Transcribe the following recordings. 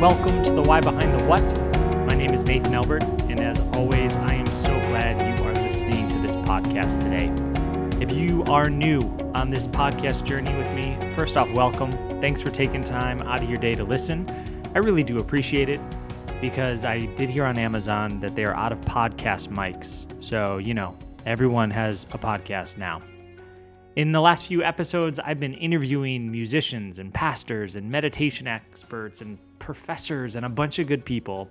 welcome to the Why Behind the What. My name is Nathan Albert, and as always, I am so glad you are listening to this podcast today. If you are new on this podcast journey with me, first off, welcome. Thanks for taking time out of your day to listen. I really do appreciate it because I did hear on Amazon that they are out of podcast mics. So, you know, everyone has a podcast now. In the last few episodes, I've been interviewing musicians and pastors and meditation experts and professors and a bunch of good people.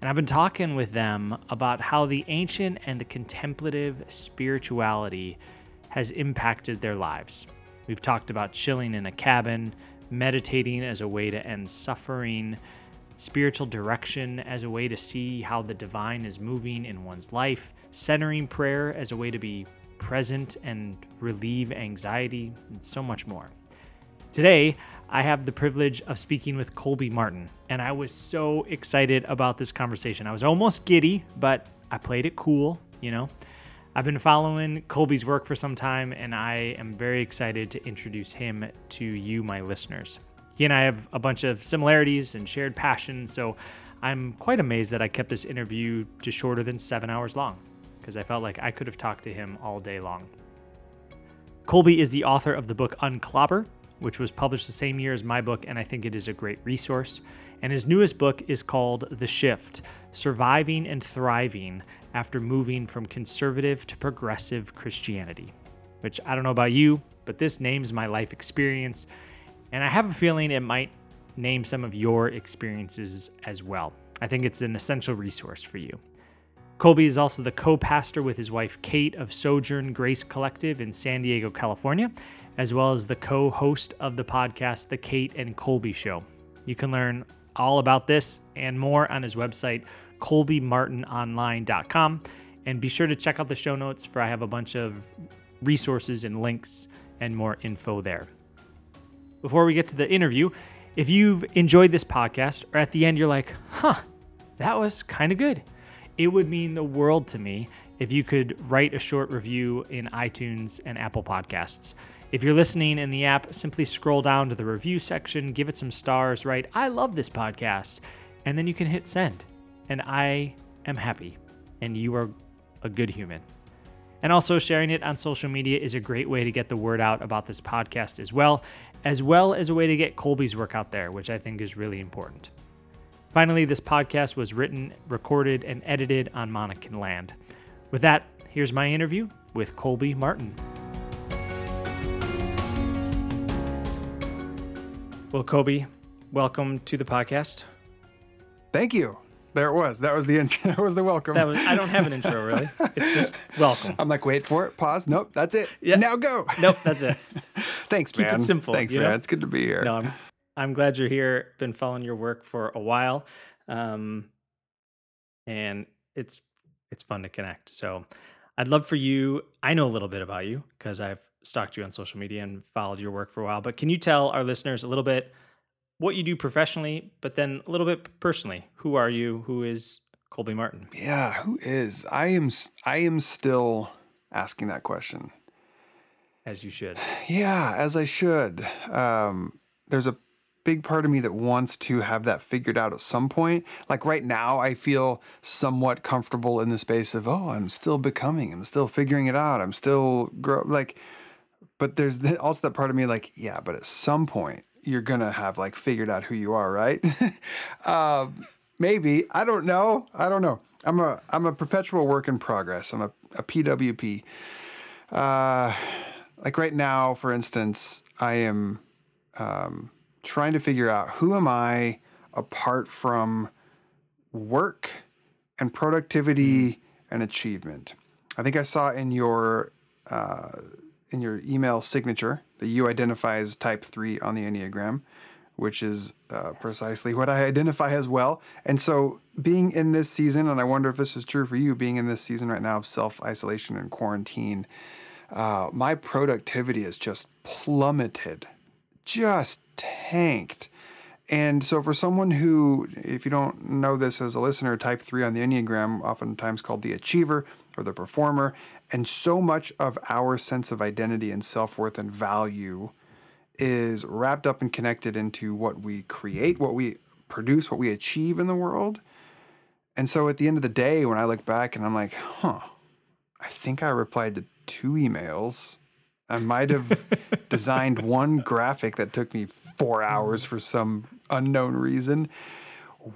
And I've been talking with them about how the ancient and the contemplative spirituality has impacted their lives. We've talked about chilling in a cabin, meditating as a way to end suffering, spiritual direction as a way to see how the divine is moving in one's life, centering prayer as a way to be present and relieve anxiety, and so much more. Today, I have the privilege of speaking with Colby Martin, and I was so excited about this conversation. I was almost giddy, but I played it cool, you know. I've been following Colby's work for some time, and I am very excited to introduce him to you, my listeners. He and I have a bunch of similarities and shared passions, so I'm quite amazed that I kept this interview to shorter than seven hours long because I felt like I could have talked to him all day long. Colby is the author of the book Unclobber, which was published the same year as my book, and I think it is a great resource. And his newest book is called The Shift Surviving and Thriving After Moving from Conservative to Progressive Christianity. Which I don't know about you, but this names my life experience, and I have a feeling it might name some of your experiences as well. I think it's an essential resource for you. Colby is also the co pastor with his wife Kate of Sojourn Grace Collective in San Diego, California, as well as the co host of the podcast, The Kate and Colby Show. You can learn all about this and more on his website, colbymartinonline.com. And be sure to check out the show notes for I have a bunch of resources and links and more info there. Before we get to the interview, if you've enjoyed this podcast or at the end you're like, huh, that was kind of good it would mean the world to me if you could write a short review in iTunes and Apple Podcasts. If you're listening in the app, simply scroll down to the review section, give it some stars, write, I love this podcast, and then you can hit send. And I am happy, and you are a good human. And also, sharing it on social media is a great way to get the word out about this podcast as well, as well as a way to get Colby's work out there, which I think is really important. Finally, this podcast was written, recorded, and edited on Monacan land. With that, here's my interview with Colby Martin. Well, Colby, welcome to the podcast. Thank you. There it was. That was the intro. That was the welcome. Was. I don't have an intro really. It's just welcome. I'm like, wait for it. Pause. Nope. That's it. Yeah. Now go. Nope. That's it. Thanks, Keep man. It simple. Thanks, man. Know? It's good to be here. No, I'm I'm glad you're here. Been following your work for a while, um, and it's it's fun to connect. So, I'd love for you. I know a little bit about you because I've stalked you on social media and followed your work for a while. But can you tell our listeners a little bit what you do professionally, but then a little bit personally? Who are you? Who is Colby Martin? Yeah, who is? I am. I am still asking that question. As you should. Yeah, as I should. Um, there's a big part of me that wants to have that figured out at some point. Like right now, I feel somewhat comfortable in the space of, oh, I'm still becoming, I'm still figuring it out, I'm still grow like, but there's also that part of me like, yeah, but at some point you're gonna have like figured out who you are, right? uh, maybe I don't know. I don't know. I'm a I'm a perpetual work in progress. I'm a, a PWP. Uh, like right now, for instance, I am um, trying to figure out who am I apart from work and productivity mm. and achievement. I think I saw in your uh, in your email signature that you identify as type three on the Enneagram, which is uh, precisely what I identify as well. And so, being in this season, and I wonder if this is true for you, being in this season right now of self isolation and quarantine, uh, my productivity has just plummeted, just tanked. And so, for someone who, if you don't know this as a listener, type three on the Enneagram, oftentimes called the achiever or the performer, and so much of our sense of identity and self worth and value is wrapped up and connected into what we create, what we produce, what we achieve in the world. And so at the end of the day, when I look back and I'm like, huh, I think I replied to two emails. I might have designed one graphic that took me four hours for some unknown reason.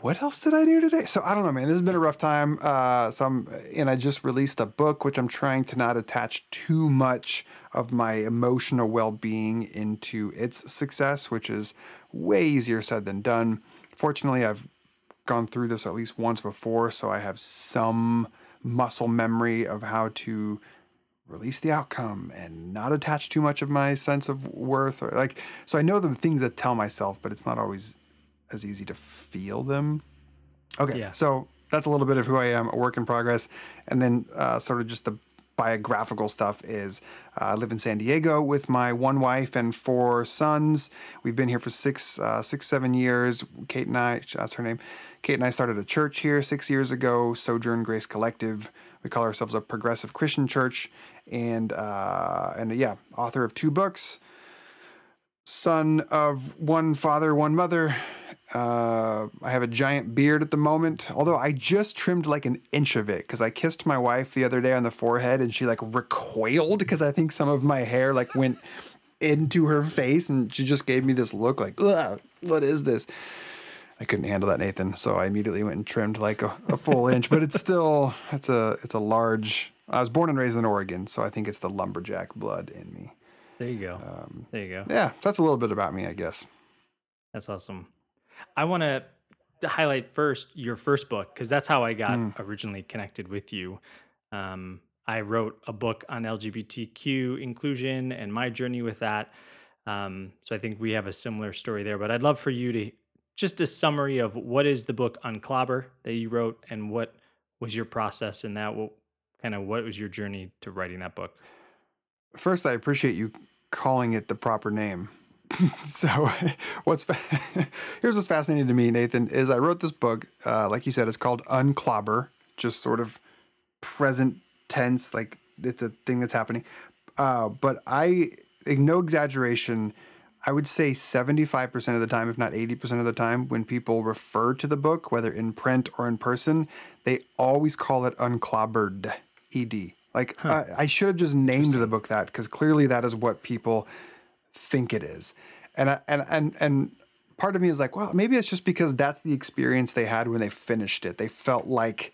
What else did I do today? So I don't know, man. This has been a rough time. Uh, so I'm, and I just released a book, which I'm trying to not attach too much of my emotional well-being into its success, which is way easier said than done. Fortunately, I've gone through this at least once before, so I have some muscle memory of how to release the outcome and not attach too much of my sense of worth or like so I know the things that tell myself, but it's not always as easy to feel them. Okay, Yeah. so that's a little bit of who I am, a work in progress, and then uh, sort of just the biographical stuff is uh, I live in San Diego with my one wife and four sons. We've been here for six, uh, six, seven years. Kate and I, that's her name. Kate and I started a church here six years ago, Sojourn Grace Collective. We call ourselves a progressive Christian church, and uh, and yeah, author of two books, son of one father, one mother. Uh, I have a giant beard at the moment, although I just trimmed like an inch of it because I kissed my wife the other day on the forehead and she like recoiled because I think some of my hair like went into her face and she just gave me this look like, what is this? I couldn't handle that, Nathan, so I immediately went and trimmed like a, a full inch, but it's still it's a it's a large. I was born and raised in Oregon, so I think it's the lumberjack blood in me. There you go. Um, there you go. Yeah, that's a little bit about me, I guess. That's awesome. I want to highlight first your first book because that's how I got Hmm. originally connected with you. Um, I wrote a book on LGBTQ inclusion and my journey with that. Um, so I think we have a similar story there. But I'd love for you to just a summary of what is the book Unclobber that you wrote and what was your process in that? What kind of what was your journey to writing that book? First, I appreciate you calling it the proper name. so, what's fa- here's what's fascinating to me, Nathan, is I wrote this book. Uh, like you said, it's called Unclobber, just sort of present tense, like it's a thing that's happening. Uh, but I, like, no exaggeration, I would say 75% of the time, if not 80% of the time, when people refer to the book, whether in print or in person, they always call it unclobbered, ed. Like uh, I should have just named the book that because clearly that is what people think it is. And I, and and and part of me is like, well, maybe it's just because that's the experience they had when they finished it. They felt like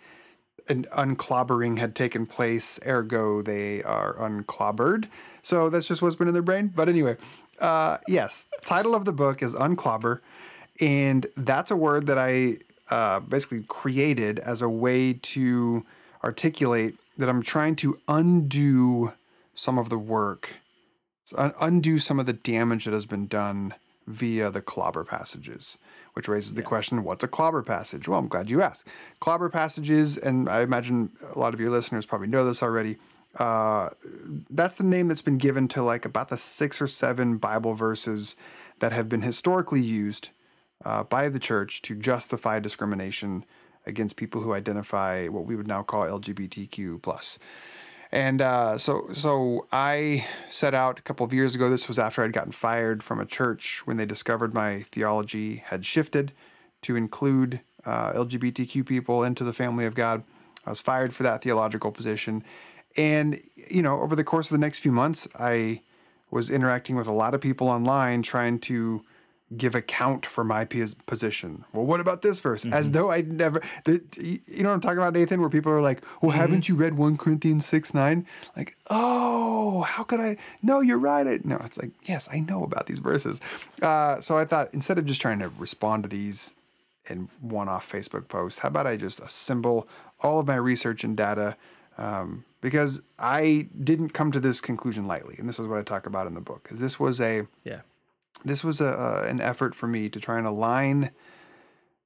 an unclobbering had taken place, ergo they are unclobbered. So that's just what's been in their brain. But anyway, uh, yes, title of the book is Unclobber, and that's a word that I uh, basically created as a way to articulate that I'm trying to undo some of the work, undo some of the damage that has been done via the clobber passages, which raises the question what's a clobber passage? Well, I'm glad you asked. Clobber passages, and I imagine a lot of your listeners probably know this already. Uh, that's the name that's been given to like about the six or seven Bible verses that have been historically used uh, by the church to justify discrimination against people who identify what we would now call LGBTQ plus. And uh, so, so I set out a couple of years ago. This was after I'd gotten fired from a church when they discovered my theology had shifted to include uh, LGBTQ people into the family of God. I was fired for that theological position, and you know, over the course of the next few months, I was interacting with a lot of people online, trying to give account for my pos- position. Well, what about this verse? As though I'd never, you know what I'm talking about, Nathan? Where people are like, well, haven't you read 1 Corinthians 6 9? Like, oh, how could I? No, you're right. I, no, it's like, yes, I know about these verses. Uh, so I thought instead of just trying to respond to these in one off Facebook posts, how about I just assemble all of my research and data? Um, because I didn't come to this conclusion lightly. And this is what I talk about in the book. Because this was a, Yeah. This was a, uh, an effort for me to try and align.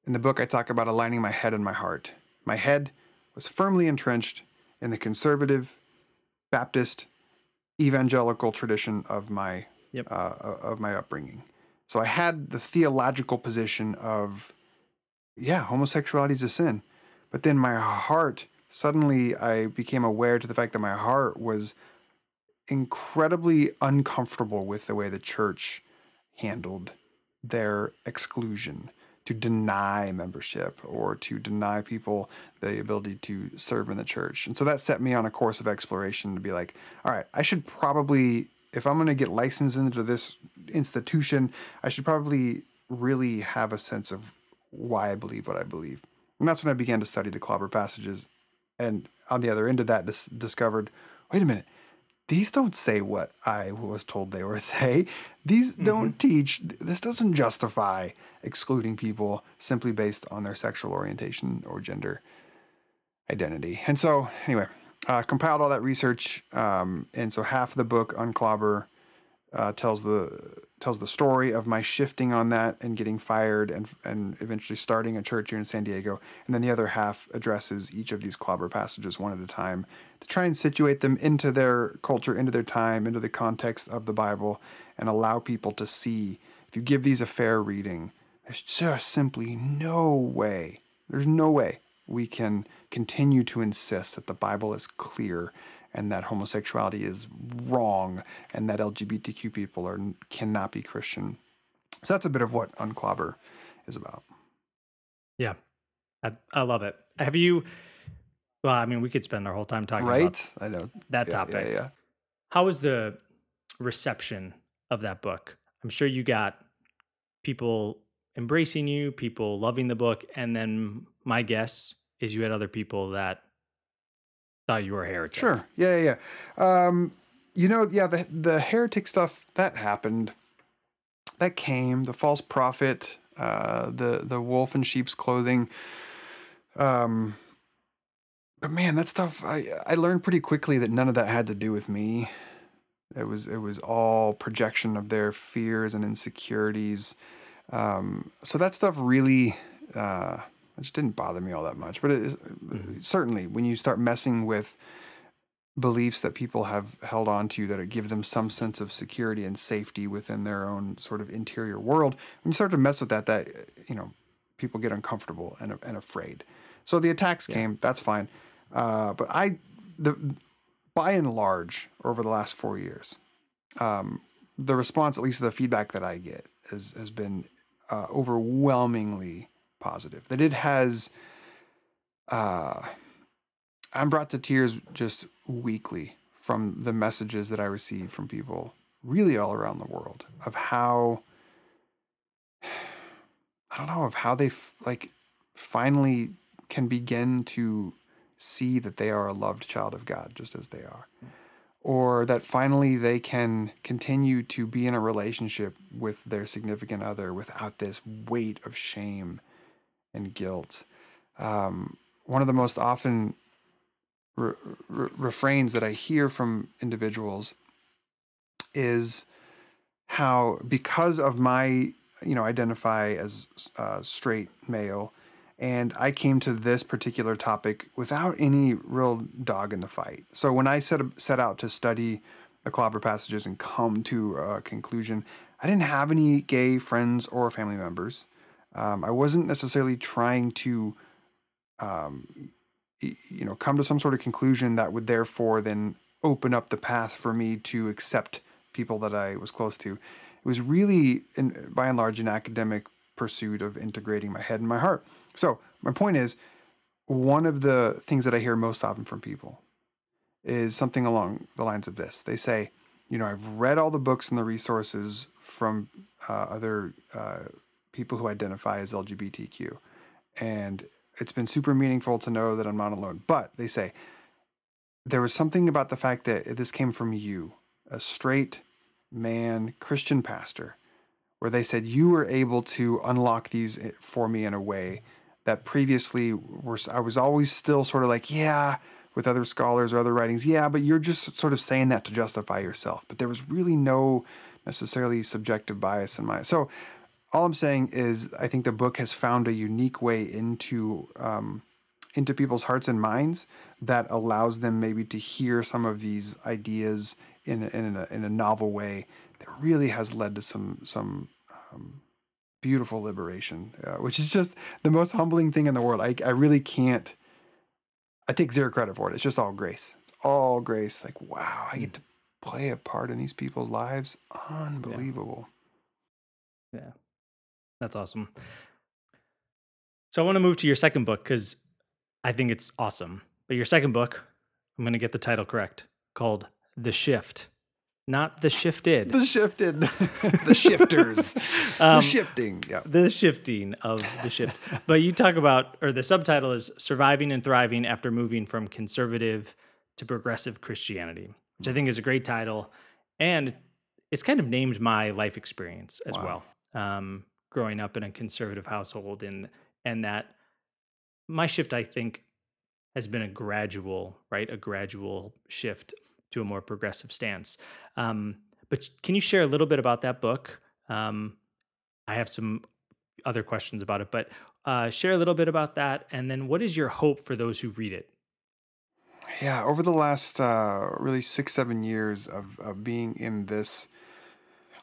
In the book, I talk about aligning my head and my heart. My head was firmly entrenched in the conservative, Baptist, evangelical tradition of my Yep. uh, of my upbringing. So I had the theological position of, yeah, homosexuality is a sin, but then my heart suddenly I became aware to the fact that my heart was incredibly uncomfortable with the way the church handled their exclusion. to deny membership or to deny people the ability to serve in the church. And so that set me on a course of exploration to be like, all right, I should probably, if I'm going to get licensed into this institution, I should probably really have a sense of why I believe what I believe. And that's when I began to study the clobber passages. And on the other end of that, dis- discovered wait a minute, these don't say what I was told they were say. These mm-hmm. don't teach. This doesn't justify excluding people simply based on their sexual orientation or gender identity. And so, anyway, uh, compiled all that research, um, and so half of the book Unclobber uh, tells the tells the story of my shifting on that and getting fired and and eventually starting a church here in San Diego. And then the other half addresses each of these clobber passages one at a time to try and situate them into their culture, into their time, into the context of the Bible, and allow people to see if you give these a fair reading, there's just simply no way, there's no way we can continue to insist that the Bible is clear and that homosexuality is wrong and that LGBTQ people are cannot be Christian. So that's a bit of what Unclobber is about. Yeah. I, I love it. Have you well, I mean, we could spend our whole time talking right? about I know. that yeah, topic. Yeah, yeah. How was the reception of that book? I'm sure you got people embracing you, people loving the book, and then my guess is you had other people that thought you were a heretic. Sure. Yeah, yeah, yeah. Um, you know, yeah, the the heretic stuff that happened. That came the false prophet, uh, the the wolf in sheep's clothing. Um, but man, that stuff I I learned pretty quickly that none of that had to do with me. It was it was all projection of their fears and insecurities. Um, so that stuff really uh, it didn't bother me all that much. But it is, mm-hmm. certainly when you start messing with beliefs that people have held on to that give them some sense of security and safety within their own sort of interior world, when you start to mess with that, that you know people get uncomfortable and and afraid. So the attacks yeah. came. That's fine. Uh, but I the by and large over the last four years, um, the response, at least the feedback that I get, has has been uh, overwhelmingly positive. That it has, uh, I'm brought to tears just weekly from the messages that I receive from people, really all around the world, of how I don't know of how they f- like finally can begin to see that they are a loved child of God, just as they are. Or that finally they can continue to be in a relationship with their significant other without this weight of shame and guilt. Um, one of the most often re- re- refrains that I hear from individuals is how, because of my, you know, identify as uh, straight male, and I came to this particular topic without any real dog in the fight. So when I set set out to study the clobber passages and come to a conclusion, I didn't have any gay friends or family members. Um, I wasn't necessarily trying to, um, you know, come to some sort of conclusion that would therefore then open up the path for me to accept people that I was close to. It was really, in, by and large, an academic pursuit of integrating my head and my heart. So, my point is one of the things that I hear most often from people is something along the lines of this. They say, you know, I've read all the books and the resources from uh, other uh, people who identify as LGBTQ. And it's been super meaningful to know that I'm not alone. But they say there was something about the fact that this came from you, a straight man Christian pastor, where they said you were able to unlock these eh, for me in a way that previously were I was always still sort of like, yeah, with other scholars or other writings, yeah, but you're just sort of saying that to justify yourself. But there was really no necessarily subjective bias in my so all I'm saying is I think the book has found a unique way into um, into people's hearts and minds that allows them maybe to hear some of these ideas in a, in a, in a novel way that really has led to some some um, beautiful liberation, uh, which is just the most humbling thing in the world. I I really can't. I take zero credit for it. It's just all grace. It's all grace. Like wow, I get hmm. to play a part in these people's lives. Unbelievable. yeah. yeah. That's awesome. So I want to move to your second book because I think it's awesome. But your second book, I'm going to get the title correct, called The Shift. Not the shifted. The shifted, the shifters, um, the shifting, yeah, the shifting of the shift. but you talk about, or the subtitle is "Surviving and Thriving After Moving from Conservative to Progressive Christianity," which I think is a great title, and it's kind of named my life experience as wow. well. Um, growing up in a conservative household, and and that my shift, I think, has been a gradual, right, a gradual shift to a more progressive stance. Um, but can you share a little bit about that book? Um, I have some other questions about it, but uh, share a little bit about that. And then what is your hope for those who read it? Yeah, over the last uh, really six, seven years of, of being in this,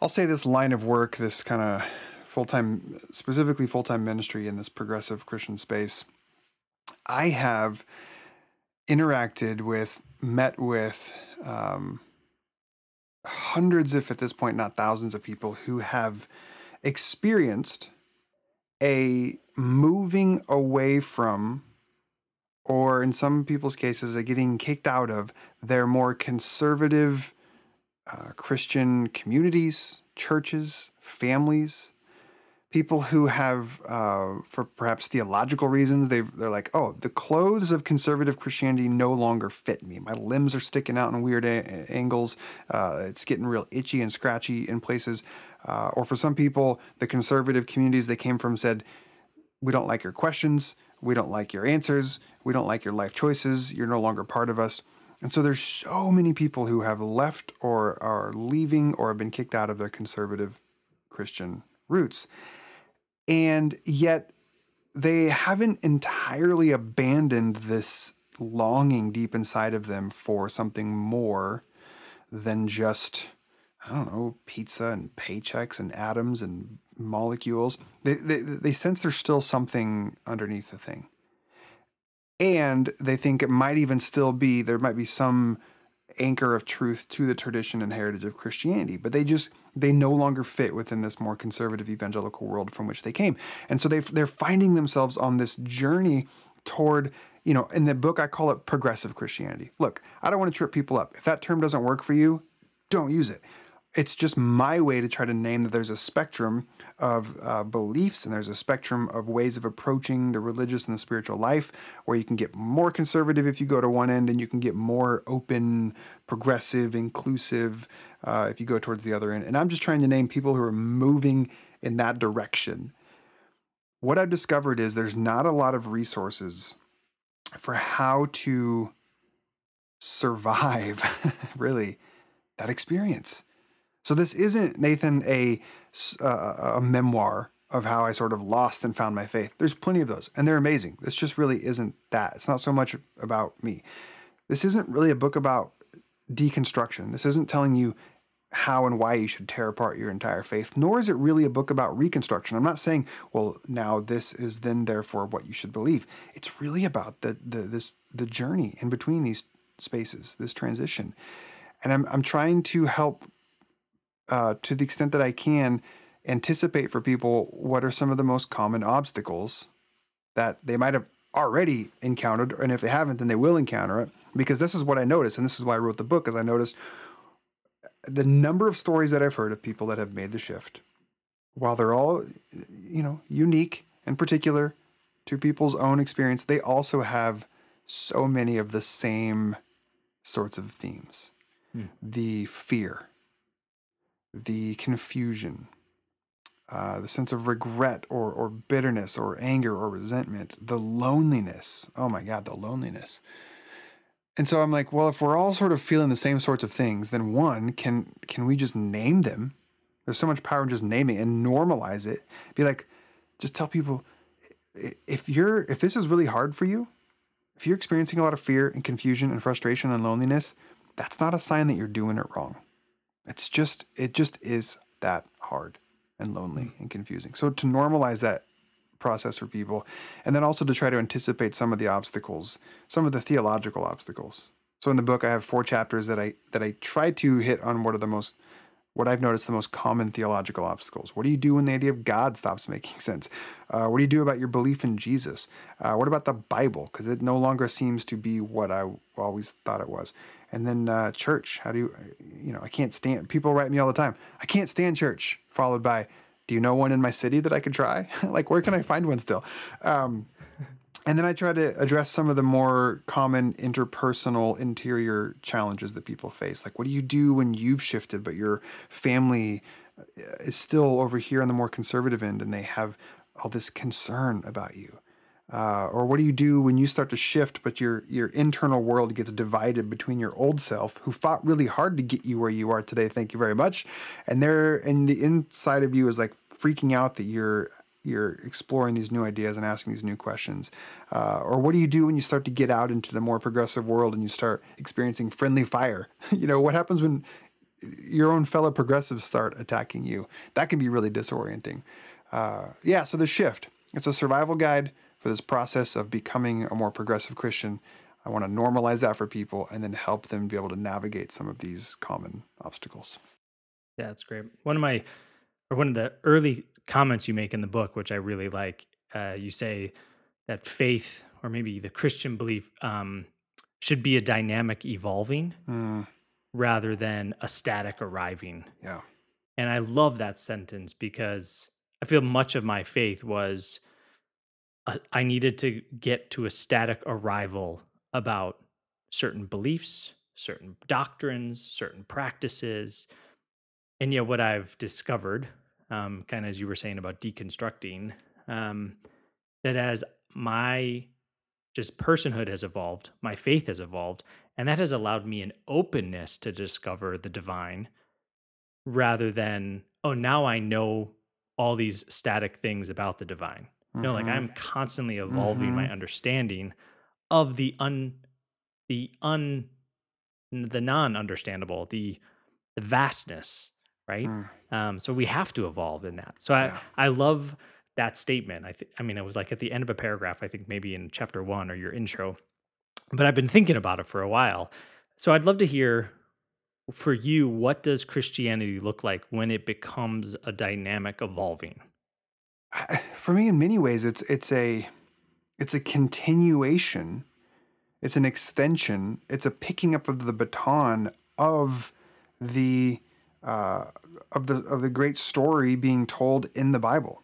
I'll say this line of work, this kind of full time, specifically full time ministry in this progressive Christian space, I have interacted with, met with, um, hundreds, if at this point not thousands, of people who have experienced a moving away from, or in some people's cases, a getting kicked out of their more conservative uh, Christian communities, churches, families, people who have, uh, for perhaps theological reasons, they've they're like, oh, the clothes of conservative Christianity no longer fit me. My limbs are sticking out in weird a- angles. Uh, it's getting real itchy and scratchy in places. Uh, or for some people, the conservative communities they came from said, we don't like your questions. We don't like your answers. We don't like your life choices. You're no longer part of us. And so there's so many people who have left or are leaving or have been kicked out of their conservative Christian roots and yet they haven't entirely abandoned this longing deep inside of them for something more than just I don't know pizza and paychecks and atoms and molecules. They they, they sense there's still something underneath the thing, and they think it might even still be there might be some anchor of truth to the tradition and heritage of Christianity, but they just they no longer fit within this more conservative evangelical world from which they came. And so they they're finding themselves on this journey toward, you know, in the book I call it progressive Christianity. Look, I don't want to trip people up. If that term doesn't work for you, don't use it it's just my way to try to name that there's a spectrum of uh, beliefs and there's a spectrum of ways of approaching the religious and the spiritual life where you can get more conservative if you go to one end and you can get more open progressive inclusive uh, if you go towards the other end. And i'm just trying to name people who are moving in that direction. What i've discovered is there's not a lot of resources for how to survive really that experience so this isn't Nathan a uh, a memoir of how I sort of lost and found my faith. There's plenty of those, and they're amazing. This just really isn't that. It's not so much about me. This isn't really a book about deconstruction. This isn't telling you how and why you should tear apart your entire faith, nor is it really a book about reconstruction. I'm not saying, well, now this is then therefore what you should believe. It's really about the the this the journey in between these spaces, this transition. And I'm I'm trying to help uh, to the extent that I can, anticipate for people what are some of the most common obstacles that they might have already encountered, and if they haven't, then they will encounter it. Because this is what I noticed, and this is why I wrote the book, is I noticed the number of stories that I've heard of people that have made the shift, while they're all, you know, unique and particular to people's own experience, they also have so many of the same sorts of themes. Hmm. The fear, the confusion, uh, the sense of regret or, or bitterness or anger or resentment, the loneliness. Oh my God, the loneliness. And so I'm like, well, if we're all sort of feeling the same sorts of things, then one, can can we just name them? There's so much power in just naming and normalize it. Be like, just tell people if you're if this is really hard for you, if you're experiencing a lot of fear and confusion and frustration and loneliness, that's not a sign that you're doing it wrong. It's just it just is that hard and lonely mm. and confusing. So to normalize that process for people and then also to try to anticipate some of the obstacles, some of the theological obstacles. So in the book I have four chapters that I that I try to hit on what are the most what I've noticed the most common theological obstacles. What do you do when the idea of God stops making sense? Uh, what do you do about your belief in Jesus? Uh, what about the Bible? Because it no longer seems to be what I always thought it was. And then uh, church. How do you, you know, I can't stand, people write me all the time, I can't stand church, followed by, do you know one in my city that I could try? like, where can I find one still? Um, and then I try to address some of the more common interpersonal interior challenges that people face. Like, what do you do when you've shifted, but your family uh, is still over here on the more conservative end and they have all this concern about you? Uh, or what do you do when you start to shift, but your your internal world gets divided between your old self, who fought really hard to get you where you are today? Thank you very much. And there, and the inside of you is like freaking out that you're you're exploring these new ideas and asking these new questions? Uh, or what do you do when you start to get out into the more progressive world and you start experiencing friendly fire? you know, what happens when your own fellow progressives start attacking you? That can be really disorienting. Uh, yeah, so the shift. It's a survival guide for this process of becoming a more progressive Christian. I want to normalize that for people and then help them be able to navigate some of these common obstacles. Yeah, that's great. One of my, or one of the early comments you make in the book, which I really like. Uh, you say that faith, or maybe the Christian belief, um, should be a dynamic evolving mm. rather than a static arriving. Yeah. And I love that sentence because I feel much of my faith was uh, I needed to get to a static arrival about certain beliefs, certain doctrines, certain practices. And yet, what I've discovered um, kind of as you were saying about deconstructing, um, that as my just personhood has evolved, my faith has evolved, and that has allowed me an openness to discover the divine rather than, oh, now I know all these static things about the divine. Mm-hmm. No, like. I'm constantly evolving mm-hmm. my understanding of the un the un the non-understandable, the the vastness right? Mm. Um, so we have to evolve in that. So I yeah. I love that statement. I think I mean it was like at the end of a paragraph. I think maybe in chapter one or your intro, but I've been thinking about it for a while. So I'd love to hear for you what does Christianity look like when it becomes a dynamic evolving. For me, in many ways, it's it's a it's a continuation. It's an extension. It's a picking up of the baton of the uh, of the of the great story being told in the Bible.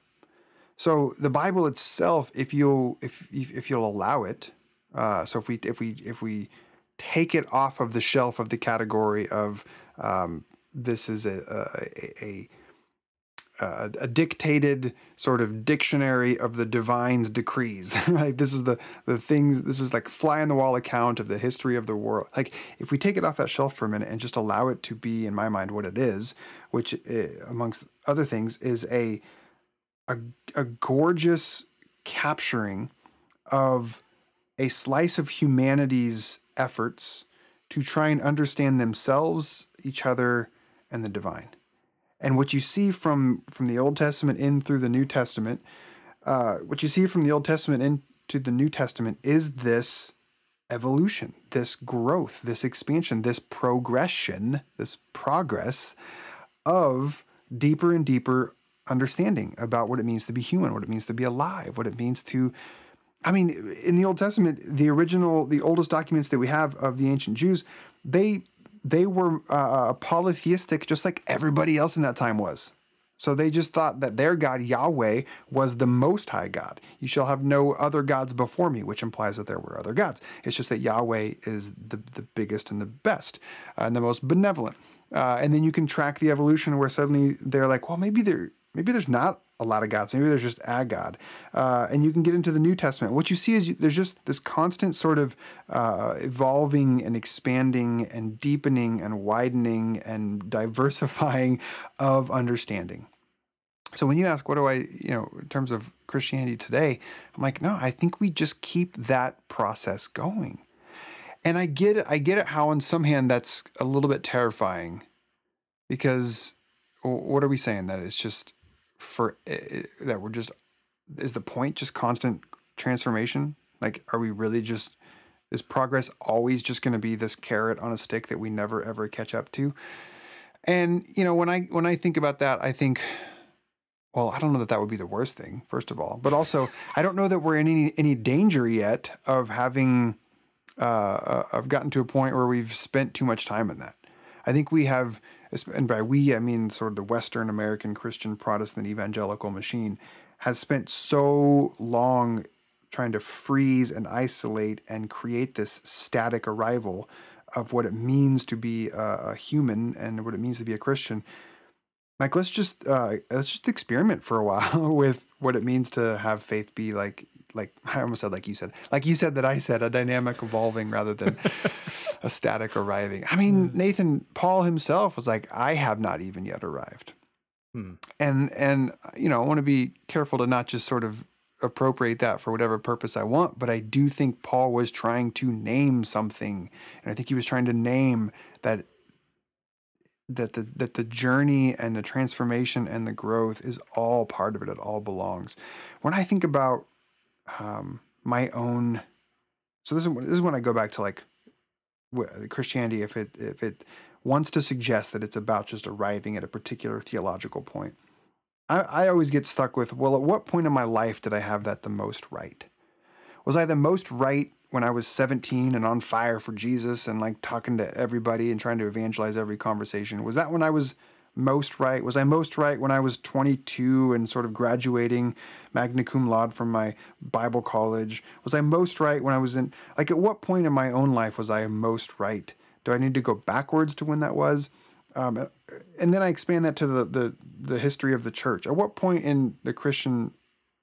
So the Bible itself, if you if if you'll allow it, uh, so if we if we if we take it off of the shelf of the category of um, this is a, a, a a, a, dictated sort of dictionary of the divine's decrees. right? This is the the things. This is like fly on the wall account of the history of the world. Like if we take it off that shelf for a minute and just allow it to be, in my mind, what it is, which eh, amongst other things is a a, a gorgeous capturing of a slice of humanity's efforts to try and understand themselves, each other, and the divine. And what you see from from the Old Testament in through the New Testament, uh, what you see from the Old Testament into the New Testament is this evolution, this growth, this expansion, this progression, this progress of deeper and deeper understanding about what it means to be human, what it means to be alive, what it means to I mean, in the Old Testament, the original, the oldest documents that we have of the ancient Jews, they they were uh, uh, polytheistic just like everybody else in that time was. So they just thought that their God, Yahweh, was the most high God. You shall have no other gods before me, which implies that there were other gods. It's just that Yahweh is the, the biggest and the best uh, and the most benevolent. Uh, and then you can track the evolution where suddenly they're like, well, maybe there, maybe there's not a lot of gods. Maybe there's just a God. Uh, and you can get into the New Testament. What you see is you, there's just this constant sort of uh, evolving and expanding and deepening and widening and diversifying of understanding. So when you ask, what do I, you know, in terms of Christianity today, I'm like, no, I think we just keep that process going. And I get it. I get it how, on some hand, that's a little bit terrifying because what are we saying? That it's just for eh, eh, that we're just is the point just constant transformation? Like, are we really just is progress always just going to be this carrot on a stick that we never ever catch up to? And you know, when I when I think about that, I think, well, I don't know that that would be the worst thing, first of all, but also I don't know that we're in any any danger yet of having, uh, of gotten to a point where we've spent too much time in that. I think we have, and by we I mean sort of the Western American Christian Protestant evangelical machine, has spent so long trying to freeze and isolate and create this static arrival of what it means to be a, human and what it means to be a Christian. Like let's just uh, let's just experiment for a while with what it means to have faith be like like I almost said like you said like you said that I said a dynamic evolving rather than a static arriving. I mean hmm. Nathan Paul himself was like I have not even yet arrived. Hmm. And and you know I want to be careful to not just sort of appropriate that for whatever purpose I want, but I do think Paul was trying to name something. And I think he was trying to name that that the that the journey and the transformation and the growth is all part of it. It all belongs. When I think about um, my own, so this is this is when I go back to like Christianity. If it if it wants to suggest that it's about just arriving at a particular theological point, I, I always get stuck with, well, at what point in my life did I have that the most right? Was I the most right when I was 17 and on fire for Jesus and like talking to everybody and trying to evangelize every conversation? Was that when I was most right? Was I most right when I was 22 and sort of graduating magna cum laude from my Bible college? Was I most right when I was in, like, at what point in my own life was I most right? Do I need to go backwards to when that was? Um, and then I expand that to the, the the history of the church. At what point in the Christian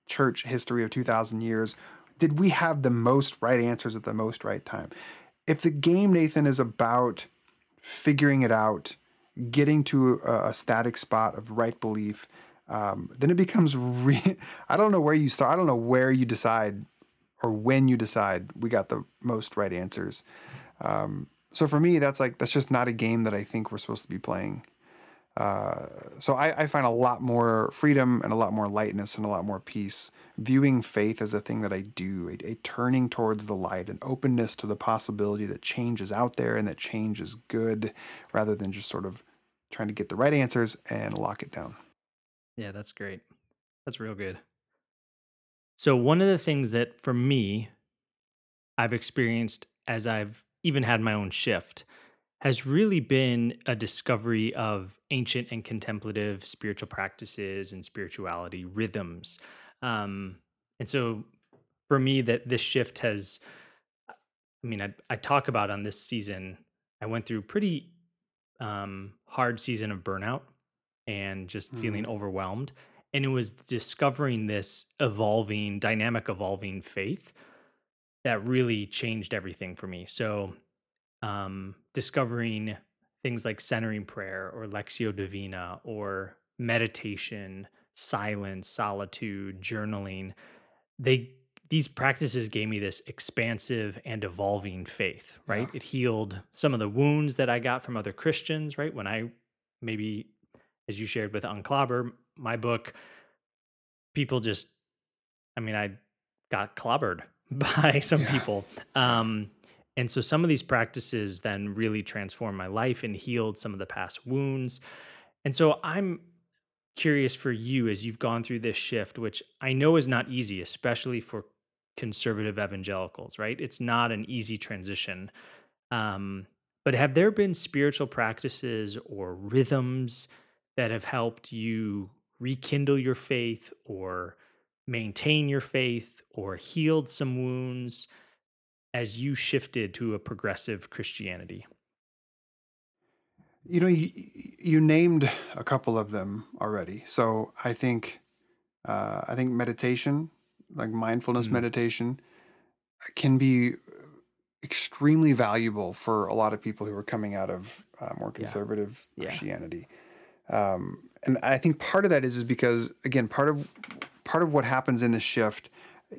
church history of two thousand years did we have the most right answers at the most right time? If the game, Nathan, is about figuring it out, getting to a, a static spot of right belief, um, then it becomes re- I don't know where you start. I don't know where you decide or when you decide we got the most right answers. Um, so for me, that's like that's just not a game that I think we're supposed to be playing. Uh, so I, I, find a lot more freedom and a lot more lightness and a lot more peace viewing faith as a thing that I do, a, a, turning towards the light, an openness to the possibility that change is out there and that change is good, rather than just sort of trying to get the right answers and lock it down. Yeah, that's great. That's real good. So one of the things that for me, I've experienced as I've even had my own shift, has really been a discovery of ancient and contemplative spiritual practices and spirituality rhythms. Um, and so for me, that this shift has, I mean, I, I talk about on this season, I went through pretty um, hard season of burnout and just mm. feeling overwhelmed. And it was discovering this evolving, dynamic, evolving faith that really changed everything for me. So, um, discovering things like centering prayer or Lectio Divina or meditation, silence, solitude, journaling, they these practices gave me this expansive and evolving faith, right? Yeah. It healed some of the wounds that I got from other Christians, right? When I maybe, as you shared with Unclobber, my book, people just, I mean, I got clobbered by some yeah. people. Um, and so some of these practices then really transformed my life and healed some of the past wounds. And so I'm curious for you as you've gone through this shift, which I know is not easy, especially for conservative evangelicals, right? It's not an easy transition. Um, but have there been spiritual practices or rhythms that have helped you rekindle your faith or maintain your faith or healed some wounds as you shifted to a progressive Christianity? You know, you, you named a couple of them already. So I think, uh, I think meditation, like mindfulness mm-hmm. meditation, can be extremely valuable for a lot of people who are coming out of uh, more conservative yeah. Christianity. Yeah. Um, and I think part of that is is because again, part of part of what happens in this shift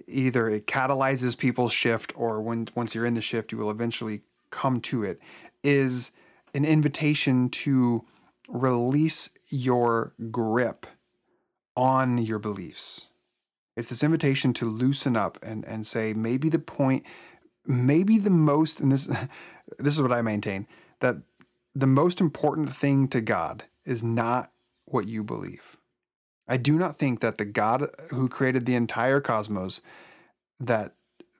either it catalyzes people's shift or when once you're in the shift you will eventually come to it is an invitation to release your grip on your beliefs it's this invitation to loosen up and and say maybe the point maybe the most and this this is what i maintain that the most important thing to God is not what you believe. I do not think that the God who created the entire cosmos, that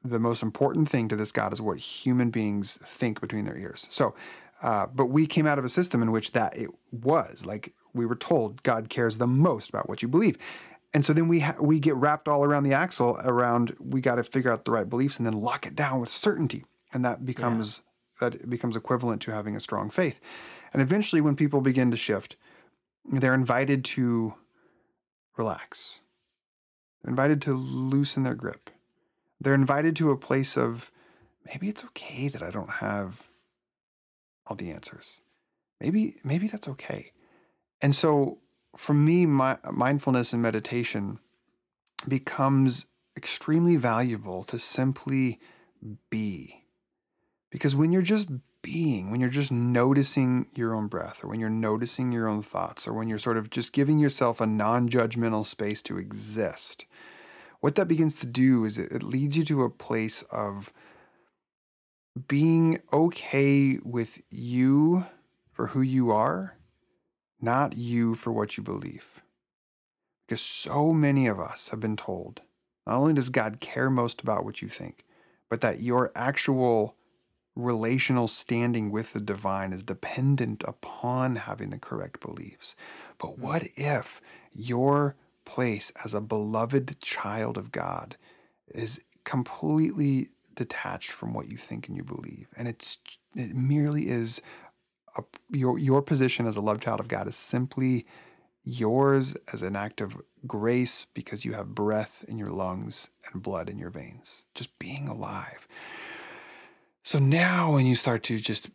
the most important thing to this God is what human beings think between their ears. So, uh, but we came out of a system in which that it was like we were told God cares the most about what you believe. And so then we ha- we get wrapped all around the axle around we got to figure out the right beliefs and then lock it down with certainty, and that becomes yeah. that becomes equivalent to having a strong faith. And eventually, when people begin to shift, they're invited to relax. They're invited to loosen their grip. They're invited to a place of maybe it's okay that I don't have all the answers. Maybe maybe that's okay. And so for me, my, mindfulness and meditation becomes extremely valuable to simply be. Because when you're just being, when you're just noticing your own breath, or when you're noticing your own thoughts, or when you're sort of just giving yourself a non judgmental space to exist, what that begins to do is it, it leads you to a place of being okay with you for who you are not you for what you believe. Because so many of us have been told not only does God care most about what you think, but that your actual relational standing with the divine is dependent upon having the correct beliefs. But what if your place as a beloved child of God is completely detached from what you think and you believe? And it's it merely is a, your your position as a loved child of God is simply yours as an act of grace because you have breath in your lungs and blood in your veins, just being alive. So now, when you start to just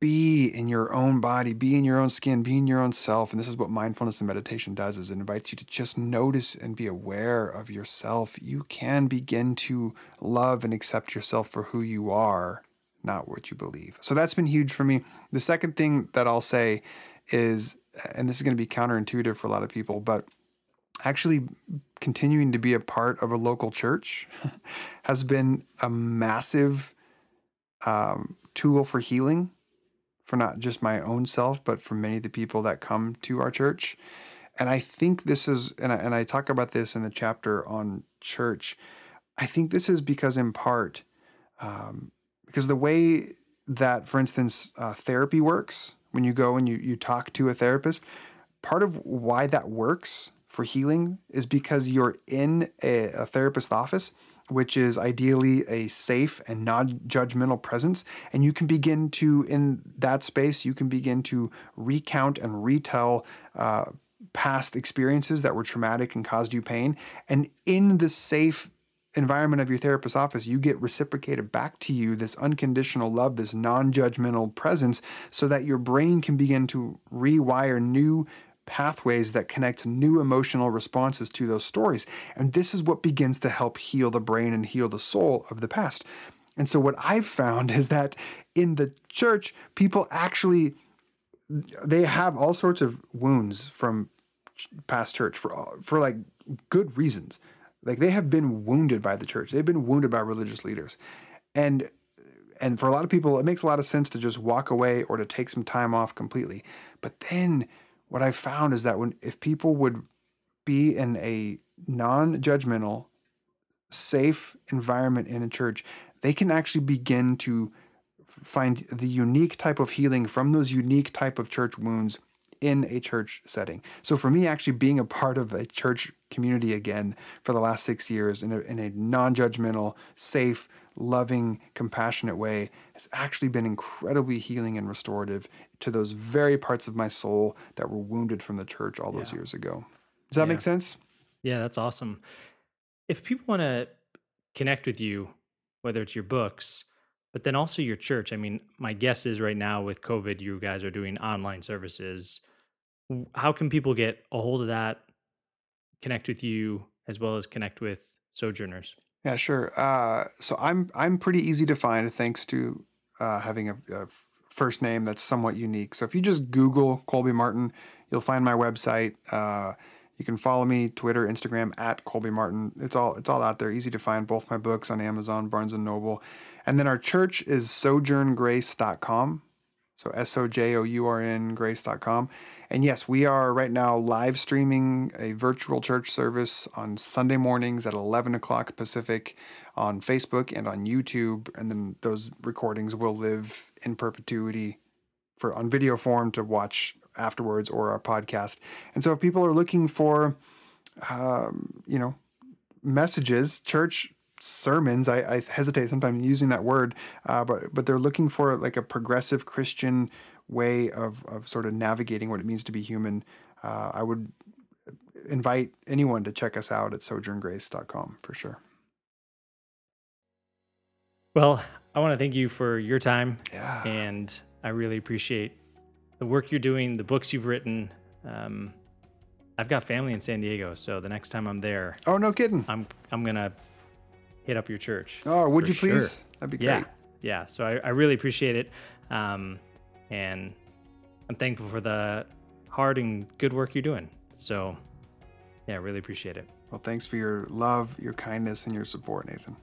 be in your own body, be in your own skin, be in your own self, and this is what mindfulness and meditation does: is it invites you to just notice and be aware of yourself. You can begin to love and accept yourself for who you are not what you believe. So that's been huge for me. The second thing that I'll say is, and this is going to be counterintuitive for a lot of people, but actually continuing to be a part of a local church has been a massive um, tool for healing for not just my own self, but for many of the people that come to our church. And I think this is, and I, and I talk about this in the chapter on church. I think this is because, in part, um, because the way that, for instance, uh, therapy works, when you go and you, you talk to a therapist, part of why that works for healing is because you're in a, a therapist office which is ideally a safe and non-judgmental presence. And you can begin to in that space you can begin to recount and retell uh, past experiences that were traumatic and caused you pain. And in the safe environment of your therapist's office, you get reciprocated back to you this unconditional love, this non judgmental presence, so that your brain can begin to rewire new pathways that connect new emotional responses to those stories. And this is what begins to help heal the brain and heal the soul of the past. And so, what I've found is that in the church, people actually they have all sorts of wounds from past church for for like good reasons like they have been wounded by the church. They've been wounded by religious leaders. And and for a lot of people it makes a lot of sense to just walk away or to take some time off completely. But then what I found is that when if people would be in a non-judgmental safe environment in a church, they can actually begin to find the unique type of healing from those unique type of church wounds in a church setting. So for me, actually being a part of a church community again for the last six years in a, in a non-judgmental, safe, loving, compassionate way has actually been incredibly healing and restorative to those very parts of my soul that were wounded from the church all those yeah. years ago. Does that yeah. make sense? Yeah, that's awesome. If people want to connect with you, whether it's your books, but then also your church. I mean, my guess is right now with COVID, you guys are doing online services. How can people get a hold of that, connect with you, as well as connect with sojourners? Yeah, sure. Uh, so I'm I'm pretty easy to find thanks to uh, having a, a, first name that's somewhat unique. So if you just Google Colby Martin, you'll find my website. Uh, you can follow me Twitter, Instagram at Colby Martin. It's all it's all out there, easy to find. Both my books on Amazon, Barnes and Noble, and then our church is sojourngrace.com. So S O J O U R N grace.com. And yes, we are right now live streaming a virtual church service on Sunday mornings at 11 o'clock Pacific on Facebook and on YouTube. And then those recordings will live in perpetuity for on video form to watch afterwards or our podcast. And so if people are looking for, um, you know, messages, church sermons. I, I hesitate sometimes using that word, uh, but but they're looking for like a progressive Christian way of of sort of navigating what it means to be human. Uh, I would invite anyone to check us out at sojourngrace.com for sure. Well, I want to thank you for your time. Yeah. And I really appreciate the work you're doing, the books you've written. Um, I've got family in San Diego, so the next time I'm there, Oh, no kidding. I'm I'm gonna hit up your church. Oh, would you please? That'd be Yeah, great. yeah. So I, I really appreciate it, um, and I'm thankful for the hard and good work you're doing. So, yeah, really appreciate it. Well, thanks for your love, your kindness, and your support, Nathan.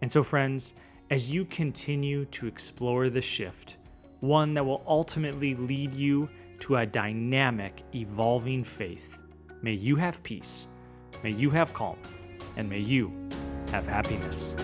And so, friends, as you continue to explore the shift, one that will ultimately lead you to a dynamic, evolving faith, may you have peace, may you have calm, and may you have happiness.